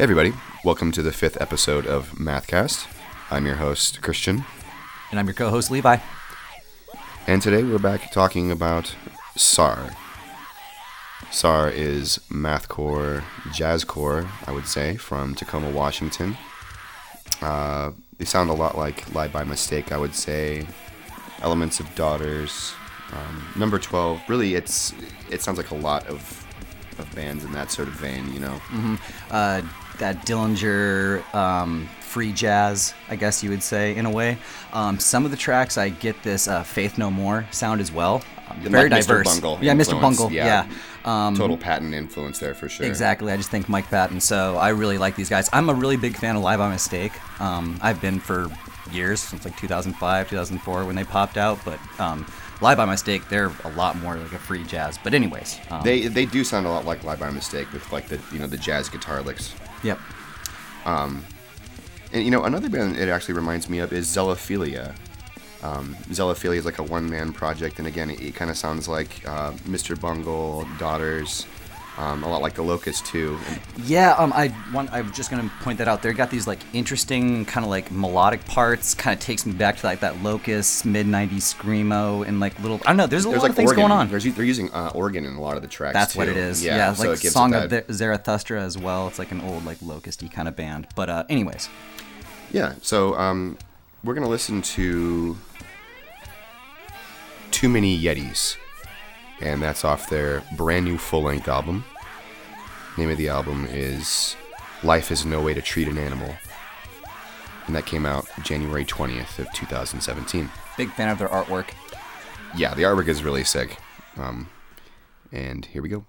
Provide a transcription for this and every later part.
Hey, everybody. Welcome to the fifth episode of Mathcast. I'm your host, Christian. And I'm your co host, Levi. And today we're back talking about SAR. SAR is mathcore, jazzcore, I would say, from Tacoma, Washington. Uh, they sound a lot like Lye by Mistake, I would say. Elements of Daughters. Um, number 12, really, it's it sounds like a lot of, of bands in that sort of vein, you know? Uh, that Dillinger um, free jazz, I guess you would say, in a way. Um, some of the tracks, I get this uh, Faith No More sound as well. Um, very Like Mr. diverse. Bungle yeah, Mr. Bungle. yeah. Yeah. Um, Total Patton influence there for sure. Exactly. I just think Mike Patton. So I really like these guys. I'm a really big fan of Live by Mistake. Um, I've been for years, since like 2005, 2004 when they popped out. But um, Live by Mistake, they're a lot more like a free jazz. But anyways, um, They they do sound a lot like Live by Mistake with like the you know the jazz guitar licks. Yep. And you know another band it actually reminds me of is Zelophilia. Um, Zelophilia is like a one man project, and again it, it kind of sounds like uh, Mr. Bungle, Daughters, um, a lot like the Locust too. And Yeah, um, I want. I'm just gonna point that out. They got these like interesting kind of like melodic parts. Kind of takes me back to like that Locust mid '90s screamo and like little. I don't know. There's a there's lot like of things organ. going on. There's, they're using uh, organ in a lot of the tracks. That's what it is. Yeah, Yeah, so like Song of Zarathustra as well. It's like an old like locusty kind of band. But uh, anyways, Yeah, so um, we're gonna listen to Too Many Yetis, and that's off their brand new full length album. Name of the album is Life is No Way to Treat an Animal, and that came out January 20th of 2017. big fan of their artwork. Yeah, the artwork is really sick. Um, and here we go.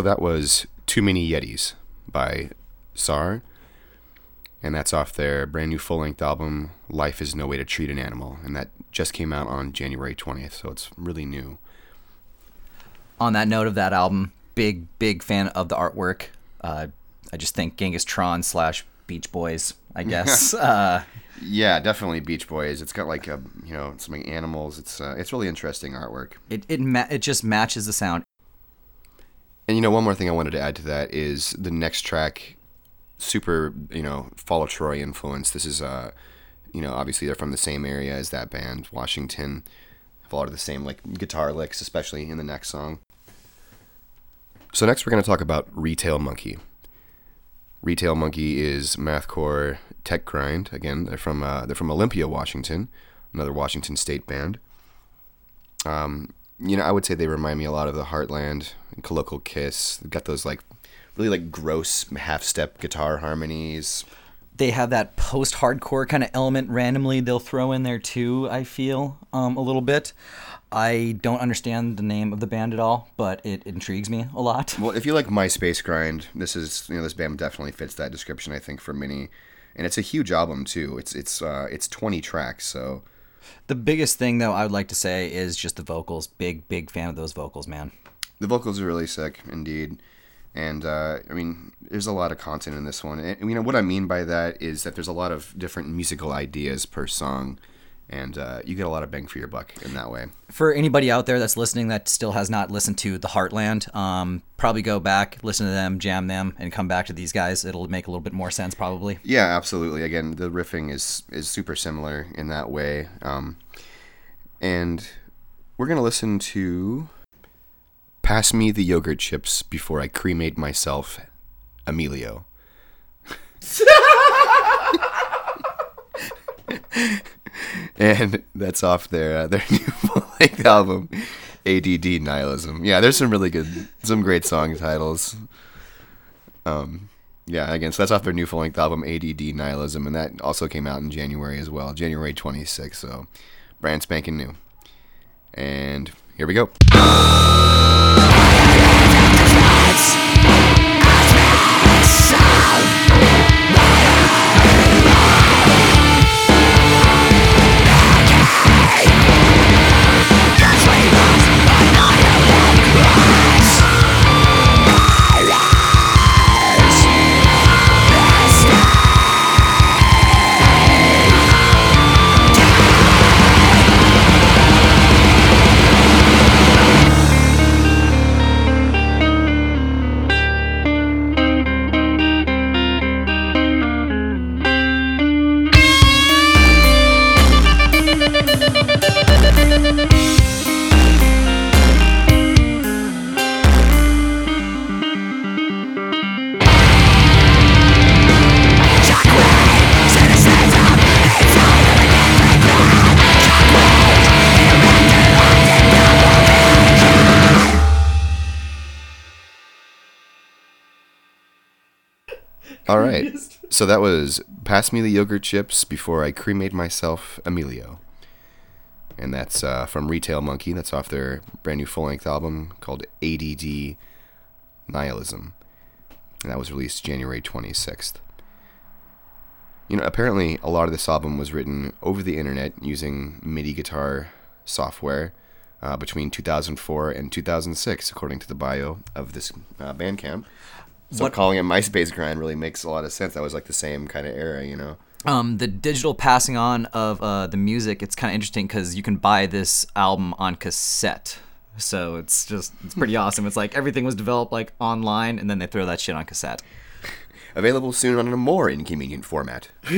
So that was Too Many Yetis by SAR. And that's off their brand new full length album, Life is No Way to Treat an Animal. And that just came out on January 20th, so it's really new. On that note of that album, big big fan of the artwork. Uh, I just think Genghis Tron slash Beach Boys. I guess. uh, Yeah, definitely Beach Boys. It's got like a, you know, some animals. It's uh, it's really interesting artwork. it it ma- it just matches the sound. And you know, one more thing I wanted to add to that is the next track, super, you know, Fall of Troy influence. This is, uh, you know, obviously they're from the same area as that band, Washington. Have a lot of the same like guitar licks, especially in the next song. So next we're going to talk about Retail Monkey. Retail Monkey is mathcore tech grind. Again, they're from uh, they're from Olympia, Washington, another Washington State band. Um, you know, I would say they remind me a lot of the Heartland and Colloquial Kiss. They've got those like really like gross half step guitar harmonies. they have that post-hardcore kind of element randomly they'll throw in there too i feel um, a little bit i don't understand the name of the band at all but it intrigues me a lot Well, if you like MySpace grind, this is you know this band definitely fits that description. I think for many, and it's a huge album too. It's it's uh, it's twenty tracks, so the biggest thing though i would like to say is just the vocals big big fan of those vocals man the vocals are really sick indeed. And uh, I mean, there's a lot of content in this one. And, you know what I mean by that is that there's a lot of different musical ideas per song, and uh, you get a lot of bang for your buck in that way. for anybody out there that's listening that still has not listened to the heartland um, probably go back listen to them jam them and come back to these guys it'll make a little bit more sense probably Yeah, absolutely. Again, the riffing is is super similar in that way. Um, and we're gonna listen to "Pass Me the Yogurt Chips Before I Cremate Myself," Emilio. and that's off their uh, their new like album, ADD Nihilism. Yeah, there's some really good, some great song titles. Um, Yeah, again, so that's off their new full length album, ADD Nihilism, and that also came out in January as well, January 26th, so brand spanking new. And here we go. But I know that All right. So that was Pass Me the Yogurt Chips Before I Cremate Myself, Emilio. And that's uh, from Retail Monkey. That's off their brand new full length album called ADD Nihilism. And that was released January 26th. You know, apparently a lot of this album was written over the internet using MIDI guitar software uh, between 2004 and 2006, according to the bio of this uh, Bandcamp. So calling it MySpace grind really makes a lot of sense. That was like the same kind of era, you know. um, the digital passing on of uh, the music it's kind of interesting because you can buy this album on cassette so it's just it's pretty awesome it's like everything was developed like online and then they throw that shit on cassette Available soon on a more inconvenient format.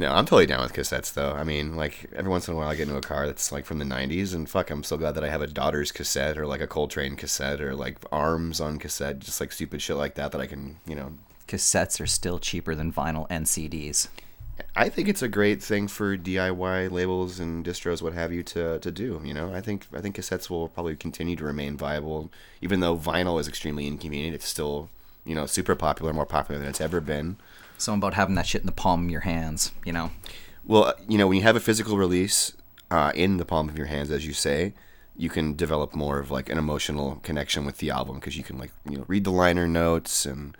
no, I'm totally down with cassettes though. I mean, like every once in a while I get into a car that's like from the 90s and fuck, I'm so glad that I have a daughter's cassette or like a Coltrane cassette or like Arms on cassette, just like stupid shit like that that I can, you know, cassettes are still cheaper than vinyl and cds I think it's a great thing for DIY labels and distros, what have you, to, to do. You know, I think I think cassettes will probably continue to remain viable, even though vinyl is extremely inconvenient. It's still, you know, super popular, more popular than it's ever been. Something about having that shit in the palm of your hands you know? Well, uh, you know, when you have a physical release uh, in the palm of your hands, as you say, you can develop more of like an emotional connection with the album because you can like you know read the liner notes and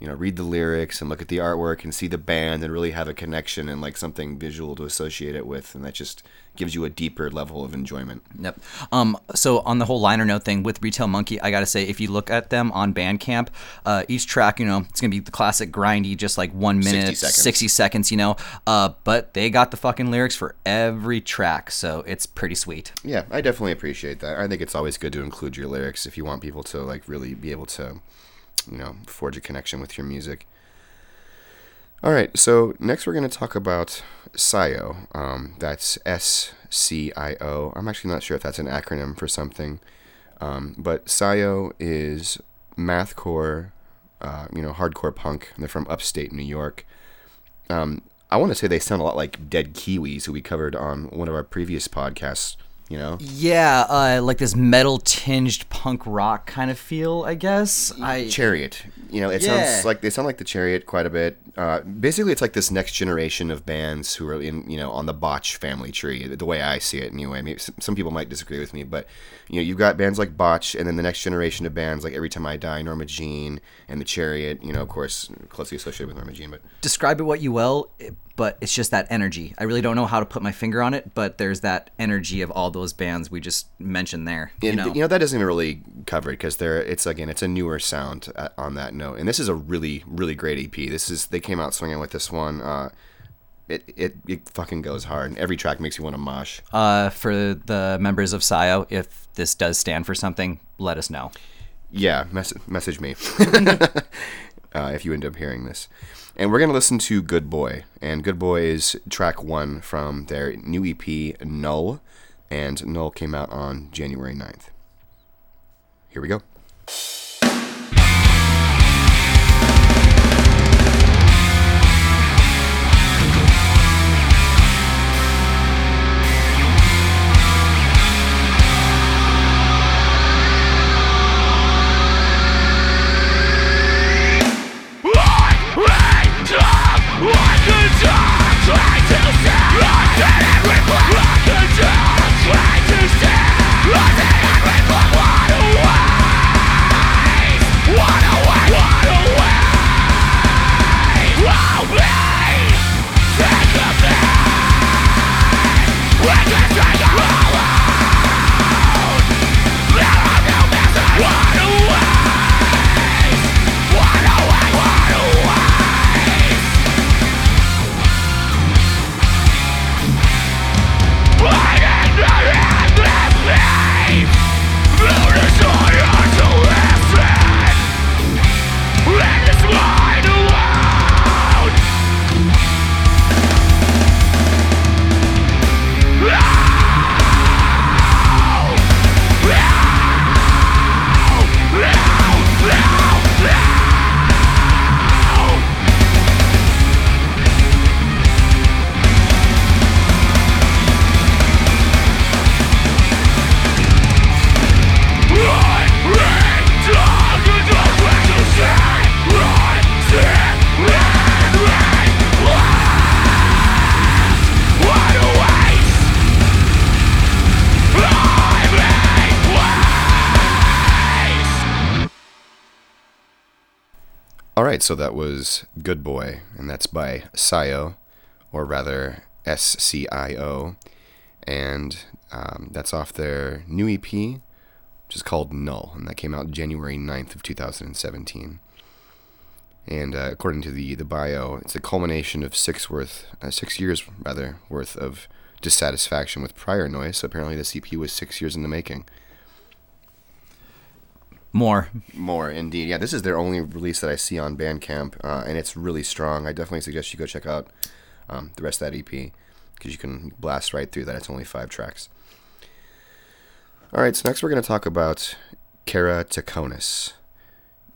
you know read the lyrics and look at the artwork and see the band and really have a connection and like something visual to associate it with, and that just gives you a deeper level of enjoyment. Yep. Um, so on the whole liner note thing with Retail Monkey, I gotta say, if you look at them on Bandcamp, uh, each track, you know, it's gonna be the classic grindy, just like one minute, 60 60 seconds. seconds, you know. Uh, but they got the fucking lyrics for every track, so it's pretty sweet. Yeah, I definitely appreciate that. I think it's always good to include your lyrics if you want people to like really be able to, you know, forge a connection with your music. All right, so next we're going to talk about SCIO. Um, that's S C I O. I'm actually not sure if that's an acronym for something, um, but SCIO is mathcore, uh, you know, hardcore punk. They're from upstate New York. Um, I want to say they sound a lot like Dead Kiwis, who we covered on one of our previous podcasts. You know, Yeah, uh, like this metal tinged punk rock kind of feel, I guess. I Chariot. You know, it Yeah. sounds like they sound like the Chariot quite a bit. Uh, basically, it's like this next generation of bands who are in, you know, on the Botch family tree. The way I see it, anyway. Maybe some, some people might disagree with me, but you know, you've got bands like Botch, and then the next generation of bands like Every Time I Die, Norma Jean, and the Chariot. You know, of course, closely associated with Norma Jean, but describe it what you will, but it's just that energy. I really don't know how to put my finger on it, but there's that energy of all those bands we just mentioned there. You and know, you know that doesn't even really cover it because they're it's again it's a newer sound uh, on that note and this is a really really great ep this is they came out swinging with this one uh it, it, it fucking goes hard every track makes you want to mosh uh, for the members of SCIO, if this does stand for something, let us know. yeah mess- message me uh, if you end up hearing this and we're gonna listen to good boy. And good boy is track one from their new ep null. And null came out on january 9th here we go I to say I didn't reply right, so that was Good Boy, and that's by Scio, or rather S C I O, and um, that's off their new EP, which is called Null, and that came out January 9th of 2017. And uh, according to the, the bio, it's a culmination of six worth uh, six years rather worth of dissatisfaction with prior noise. So apparently, this EP was six years in the making. More. More indeed. Yeah, this is their only release that I see on Bandcamp, uh, and it's really strong. I definitely suggest you go check out um, the rest of that EP because you can blast right through that. It's only five tracks. All right, so next we're going to talk about Keratoconus.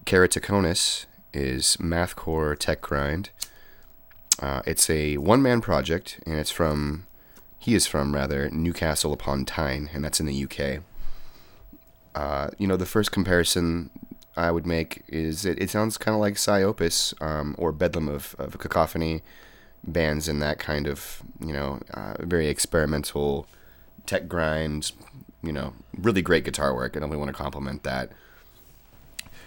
Keratoconus is mathcore tech grind. Uh, it's a one man project, and it's from, he is from rather, Newcastle upon Tyne, and that's in the UK. Uh, you know, the first comparison I would make is it, it sounds kind of like Psyopus um, or Bedlam of, of Cacophony bands in that kind of, you know, uh, very experimental tech grind, you know, really great guitar work. I only want to compliment that.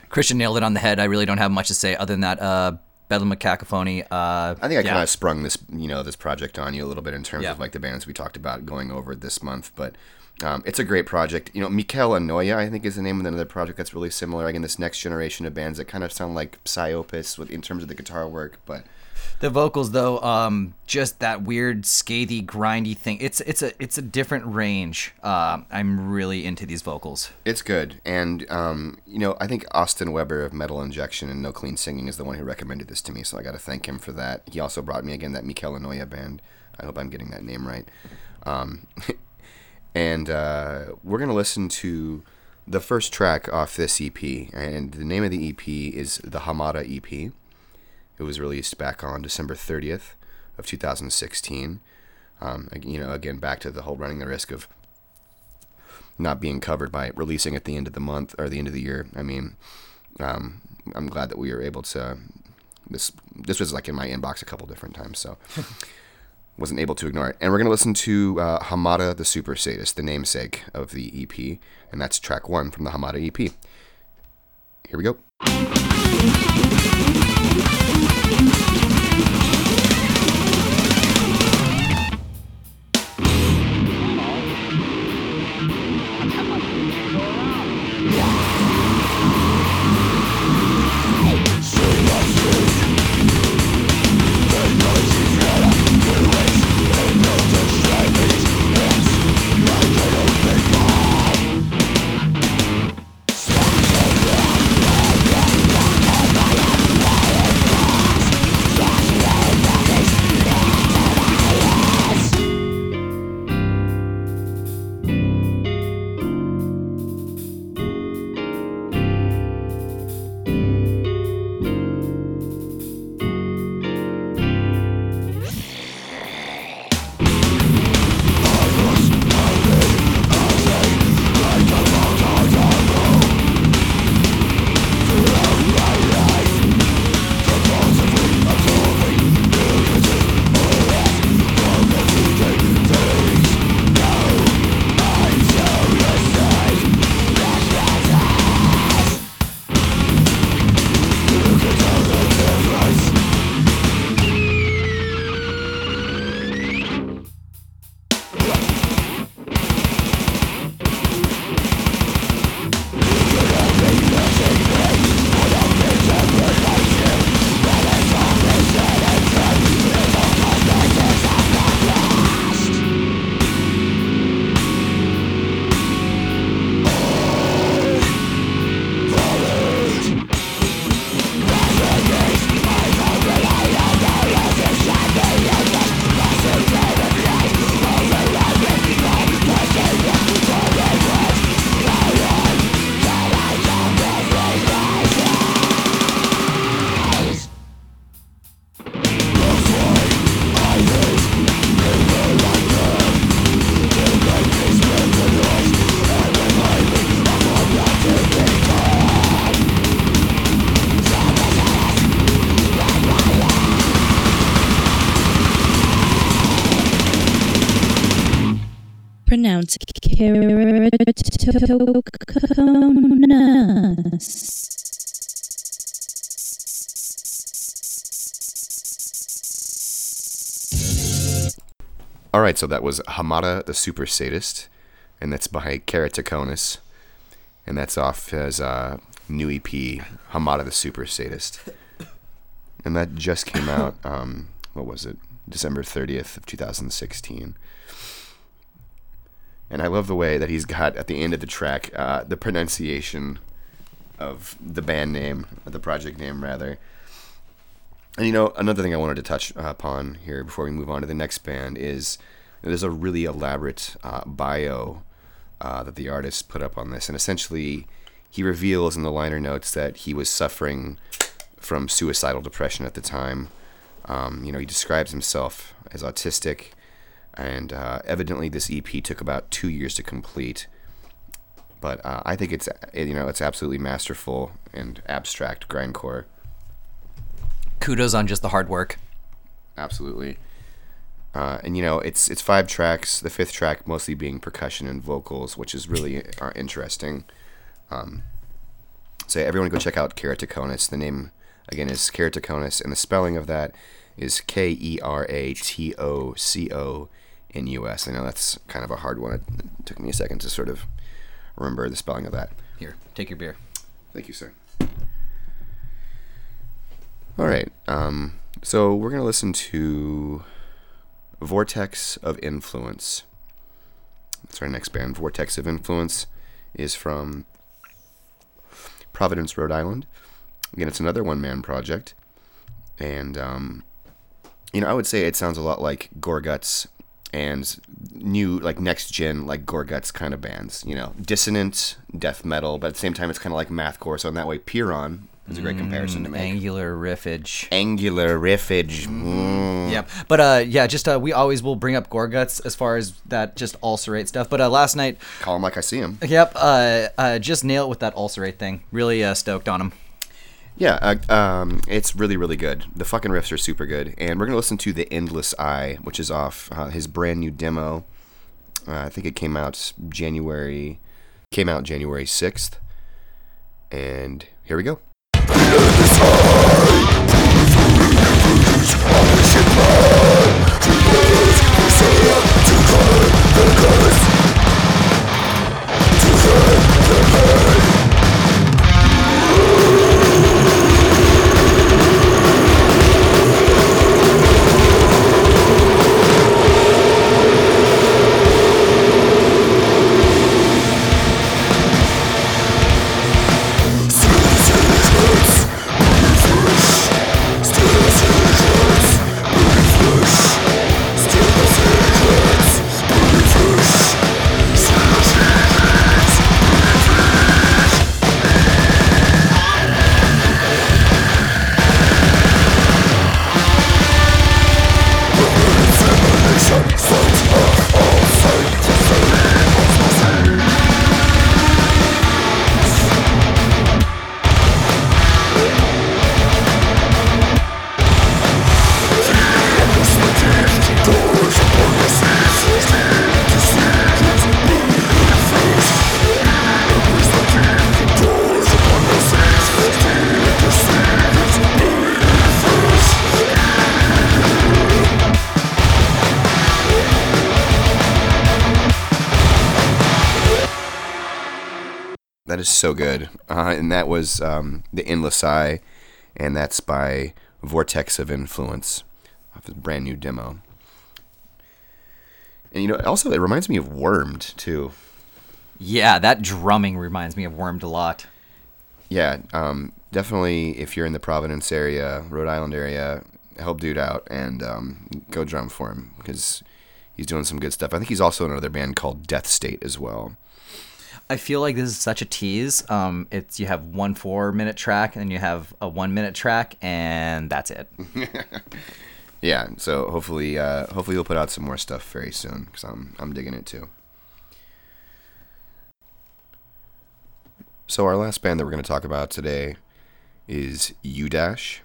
Christian nailed it on the head. I really don't have much to say other than that. Uh, Bedlam of Cacophony. Uh, I think I yeah. kind of sprung this, you know, this project on you a little bit in terms Yeah. of like the bands we talked about going over this month, but um, it's a great project. You know, Mikel Anoya, I think, is the name of another project that's really similar. Again, this next generation of bands that kind of sound like Psyopus with in terms of the guitar work, but The vocals, though, um, just that weird, scathy, grindy thing. It's it's a it's a different range. Uh, I'm really into these vocals. it's good. And um, you know, I think Austin Weber of Metal Injection and No Clean Singing is the one who recommended this to me, so I got to thank him for that. He also brought me again that Mikel Anoya band. I hope I'm getting that name right. And uh, we're gonna listen to the first track off this EP, and the name of the EP is the Hamada EP. It was released back on December 30th of 2016. Um, you know, again, back to the whole running the risk of not being covered by releasing at the end of the month or the end of the year. I mean, um, I'm glad that we were able to. This this was like in my inbox a couple different times, so wasn't able to ignore it. And we're gonna listen to uh, Hamada the Super Sadist, the namesake of the EP, and that's track one from the Hamada EP. Here we go. keratoconus. All right, so that was Hamada the Super Sadist, and that's by Keratoconus, and that's off his uh, new EP, Hamada the Super Sadist, and that just came out. Um, what was it? December 30th of 2016. And I love the way that he's got at the end of the track uh, the pronunciation of the band name, the project name rather. And you know, another thing I wanted to touch upon here before we move on to the next band is there's a really elaborate uh, bio uh, that the artist put up on this, and essentially he reveals in the liner notes that he was suffering from suicidal depression at the time. Um, you know, he describes himself as autistic, and uh, evidently this EP took about two years to complete. But uh, I think it's you know it's absolutely masterful and abstract grindcore. Kudos on just the hard work. Absolutely. Uh, and you know it's it's five tracks. The fifth track mostly being percussion and vocals, which is really uh, interesting. Um, so everyone go check out Keratoconus. The name again is Keratoconus, and the spelling of that is K E R A T O C O N U S. I know that's kind of a hard one. It took me a second to sort of remember the spelling of that. Here, take your beer. Thank you, sir. All right. Um, so we're going to listen to Vortex of Influence. That's our next band. Vortex of Influence is from Providence, Rhode Island. Again, it's another one man project. And, um, you know, I would say it sounds a lot like Gorguts and new, like next gen, like Gorguts kind of bands. You know, dissonant death metal, but at the same time, it's kind of like mathcore. So in that way, Pyrrhon is a great comparison to make. Angular riffage. Angular riffage. Mm. Yep. But uh, yeah, just uh, we always will bring up Gorguts as far as that just ulcerate stuff. But uh, last night, Call him like I see him. yep, uh, uh, just nail it with that ulcerate thing. Really uh, stoked on him. Yeah, uh, um, it's really, really good. The fucking riffs are super good. And we're going to listen to The Endless Eye, which is off uh, his brand new demo. Uh, I think it came out January, came out January 6th. And here we go. That is so good. Uh, and that was um, The Endless Eye, and that's by Vortex of Influence off his brand new demo. And you know, also it reminds me of Wormed too. Yeah, that drumming reminds me of Wormed a lot. Yeah, um, definitely. If you're in the Providence area, Rhode Island area, help dude out and um, go drum for him because he's doing some good stuff. I think he's also in another band called Death State as well. I feel like this is such a tease. Um, it's you have one four minute track and then you have a one minute track and that's it. Yeah, so hopefully, uh, hopefully he'll put out some more stuff very soon because I'm I'm digging it too. So our last band that we're going to talk about today is U Dash.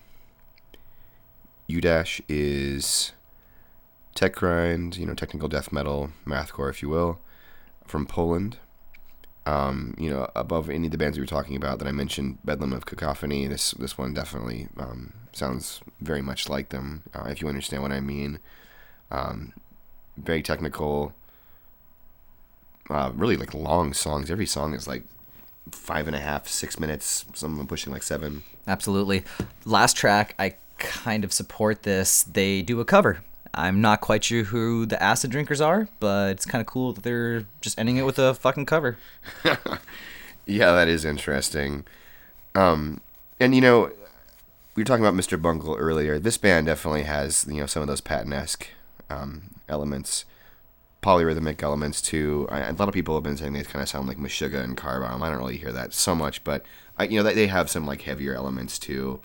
U Dash is tech grind, you know, technical death metal, mathcore, if you will, from Poland. Um, you know, above any of the bands we were talking about that I mentioned, Bedlam of Cacophony, this this one definitely um, sounds very much like them, uh, if you understand what I mean. Um, very technical. Uh, really like long songs. Every song is like five and a half, six minutes. Some of them pushing like seven. Absolutely. Last track, I kind of support this. They do a cover. I'm not quite sure who the acid drinkers are, but it's kind of cool that they're just ending it with a fucking cover. Yeah, that is interesting. Um, and you know, we were talking about Mr. Bungle earlier. This band definitely has you know some of those Patton-esque um, elements, polyrhythmic elements too. I, a lot of people have been saying they kind of sound like Meshuggah and Car Bomb. I don't really hear that so much, but I, you know they, they have some like heavier elements too.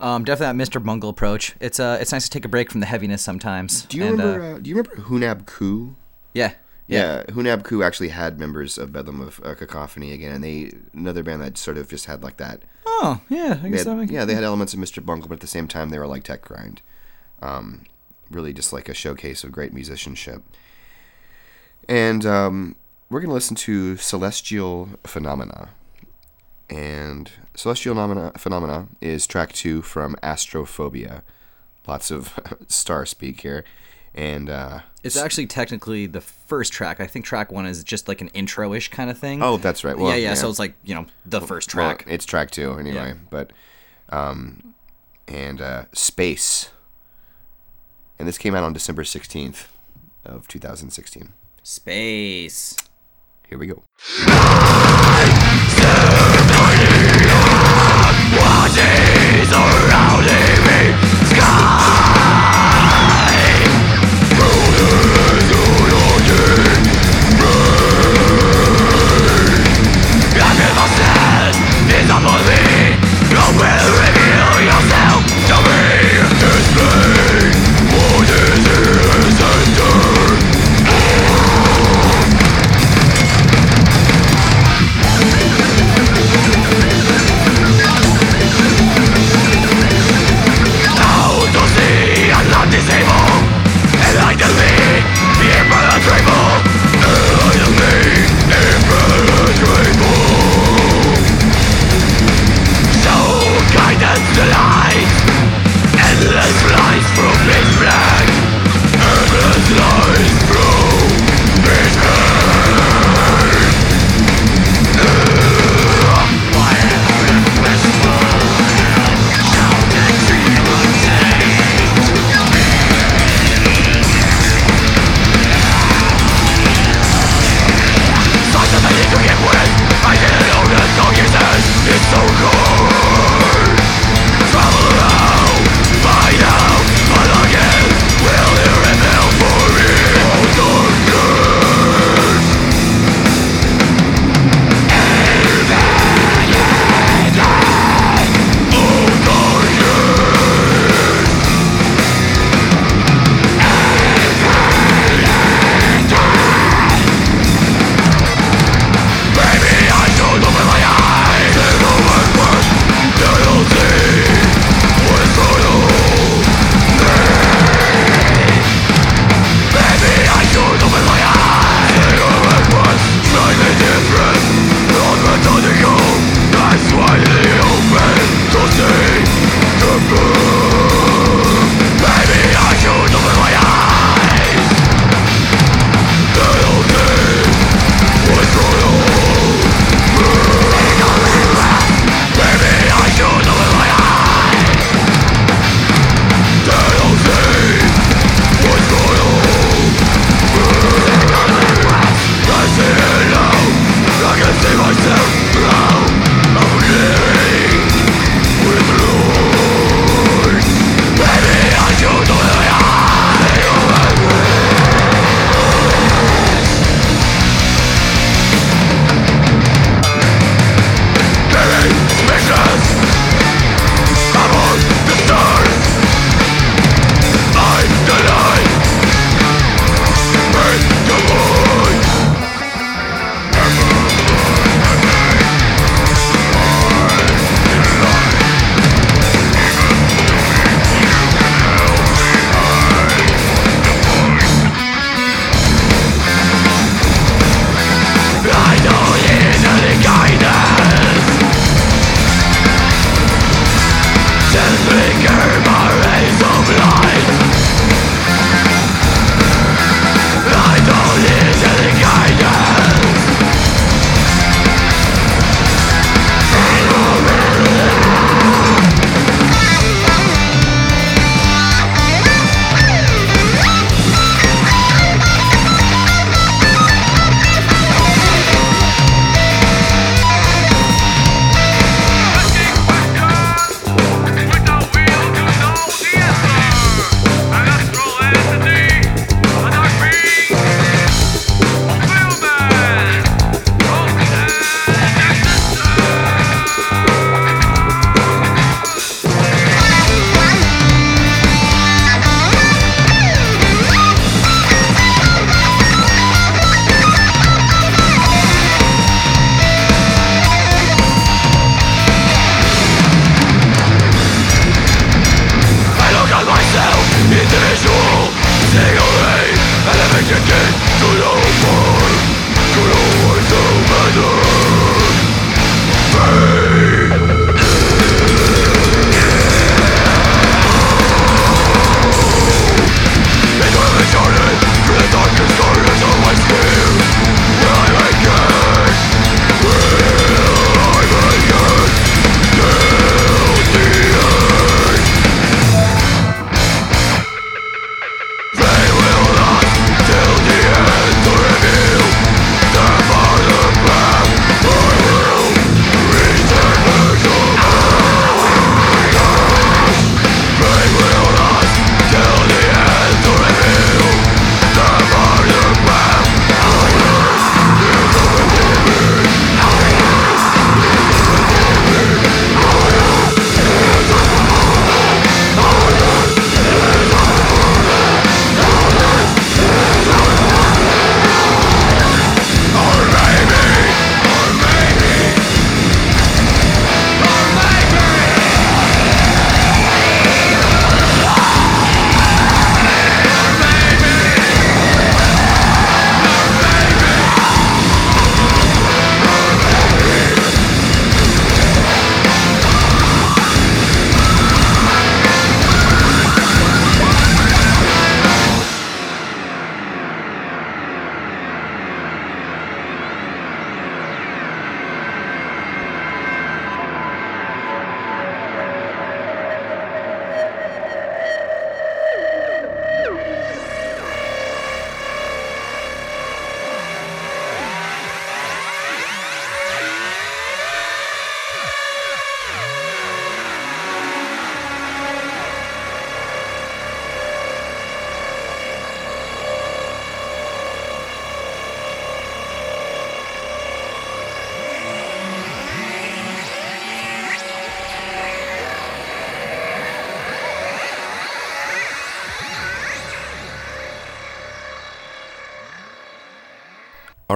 Um, definitely that Mr. Bungle approach. It's uh, it's nice to take a break from the heaviness sometimes. Do you And, remember? Uh, Uh, do you remember Hunab Ku? yeah. Yeah, Hunab Ku actually had members of Bedlam of uh, Cacophony again, and they another band that sort of just had like that. Oh, yeah. I guess had- that makes yeah, they had elements of Mr. Bungle, but at the same time they were like Tech Grind. Um, really, just like a showcase of great musicianship. And um, we're gonna listen to Celestial Phenomena. And Celestial Phenomena, Phenomena is track two from Astrophobia. Lots of star speak here. And uh, It's actually technically the first track. I think track one is just like an intro-ish kind of thing. oh, that's right. Well, yeah, yeah, So it's like you know the first Well, track. it's track two anyway. Yeah. But um, and uh, space, and this came out on December sixteenth of two thousand sixteen. Space. Here we go. She's surrounding me Scott!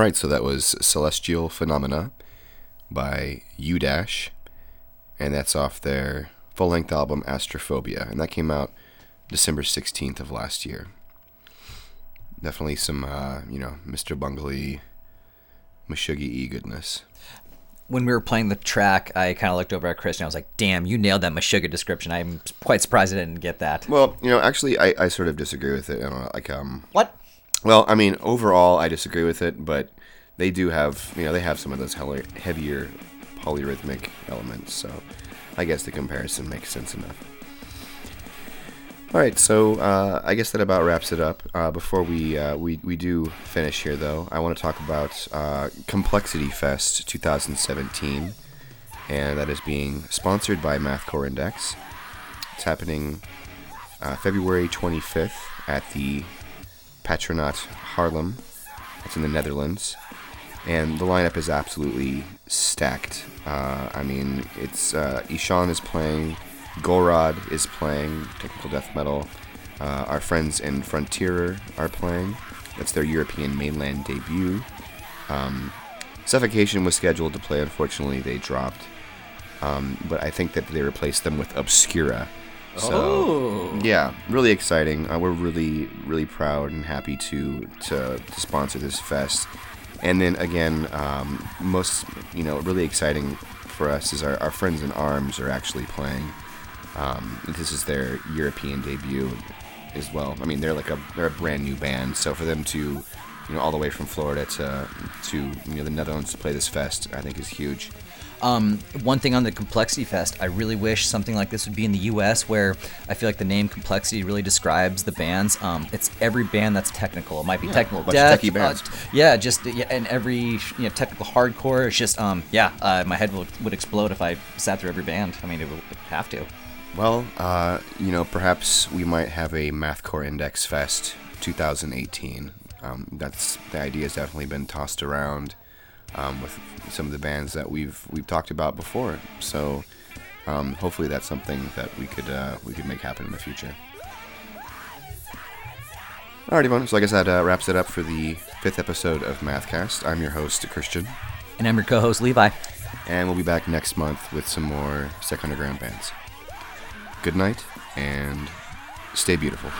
All right, so that was Celestial Phenomena by U Dash, and that's off their full length album Astrophobia, and that came out December 16th of last year. Definitely some, uh, you know, Mr. Bungley, Meshuggah E goodness. When we were playing the track, I kind of looked over at Chris and I was like, "Damn, you nailed that Meshuggah description." I'm quite surprised I didn't get that. Well, you know, actually, I, I sort of disagree with it. I don't know, like, um, What? Well, I mean, overall, I disagree with it, but they do have, you know, they have some of those heavier polyrhythmic elements, so I guess the comparison makes sense enough. All right, so uh, I guess that about wraps it up. Uh, before we, uh, we we do finish here, though, I want to talk about uh, Complexity Fest 2017, and that is being sponsored by Mathcore Index. It's happening uh, February 25th at the Patronaat Haarlem. It's in the Netherlands, and the lineup is absolutely stacked. Uh, I mean, it's uh, Ihsahn is playing, Gorod is playing technical death metal. Uh, our friends in Frontierer are playing. That's their European mainland debut. Um, Suffocation was scheduled to play. Unfortunately, they dropped. Um, but I think that they replaced them with Obscura. So, Oh. yeah, really exciting. Uh, we're really, really proud and happy to, to to sponsor this fest. And then again, um, most you know, really exciting for us is our, our friends in Arms are actually playing. Um, this is their European debut as well. I mean, they're like a they're a brand new band, so for them to you know all the way from Florida to to you know the Netherlands to play this fest, I think is huge. Um, one thing on the Complexity Fest, I really wish something like this would be in the U.S., where I feel like the name Complexity really describes the bands. Um, it's every band that's technical. It might be technical bunch of death, bands. uh, yeah, just yeah, and every you know technical hardcore. It's just um, yeah, uh, my head would, would explode if I sat through every band. I mean, it would have to. Well, uh, you know, perhaps we might have a Mathcore Index Fest 2018. Um, that's the idea has definitely been tossed around um, with some of the bands that we've we've talked about before. So um, hopefully that's something that we could uh, we could make happen in the future. Alrighty, everyone. So I guess that uh, wraps it up for the fifth episode of Mathcast. I'm your host, Christian, And I'm your co-host Levi. and we'll be back next month with some more Second Underground bands. Good night, and stay beautiful.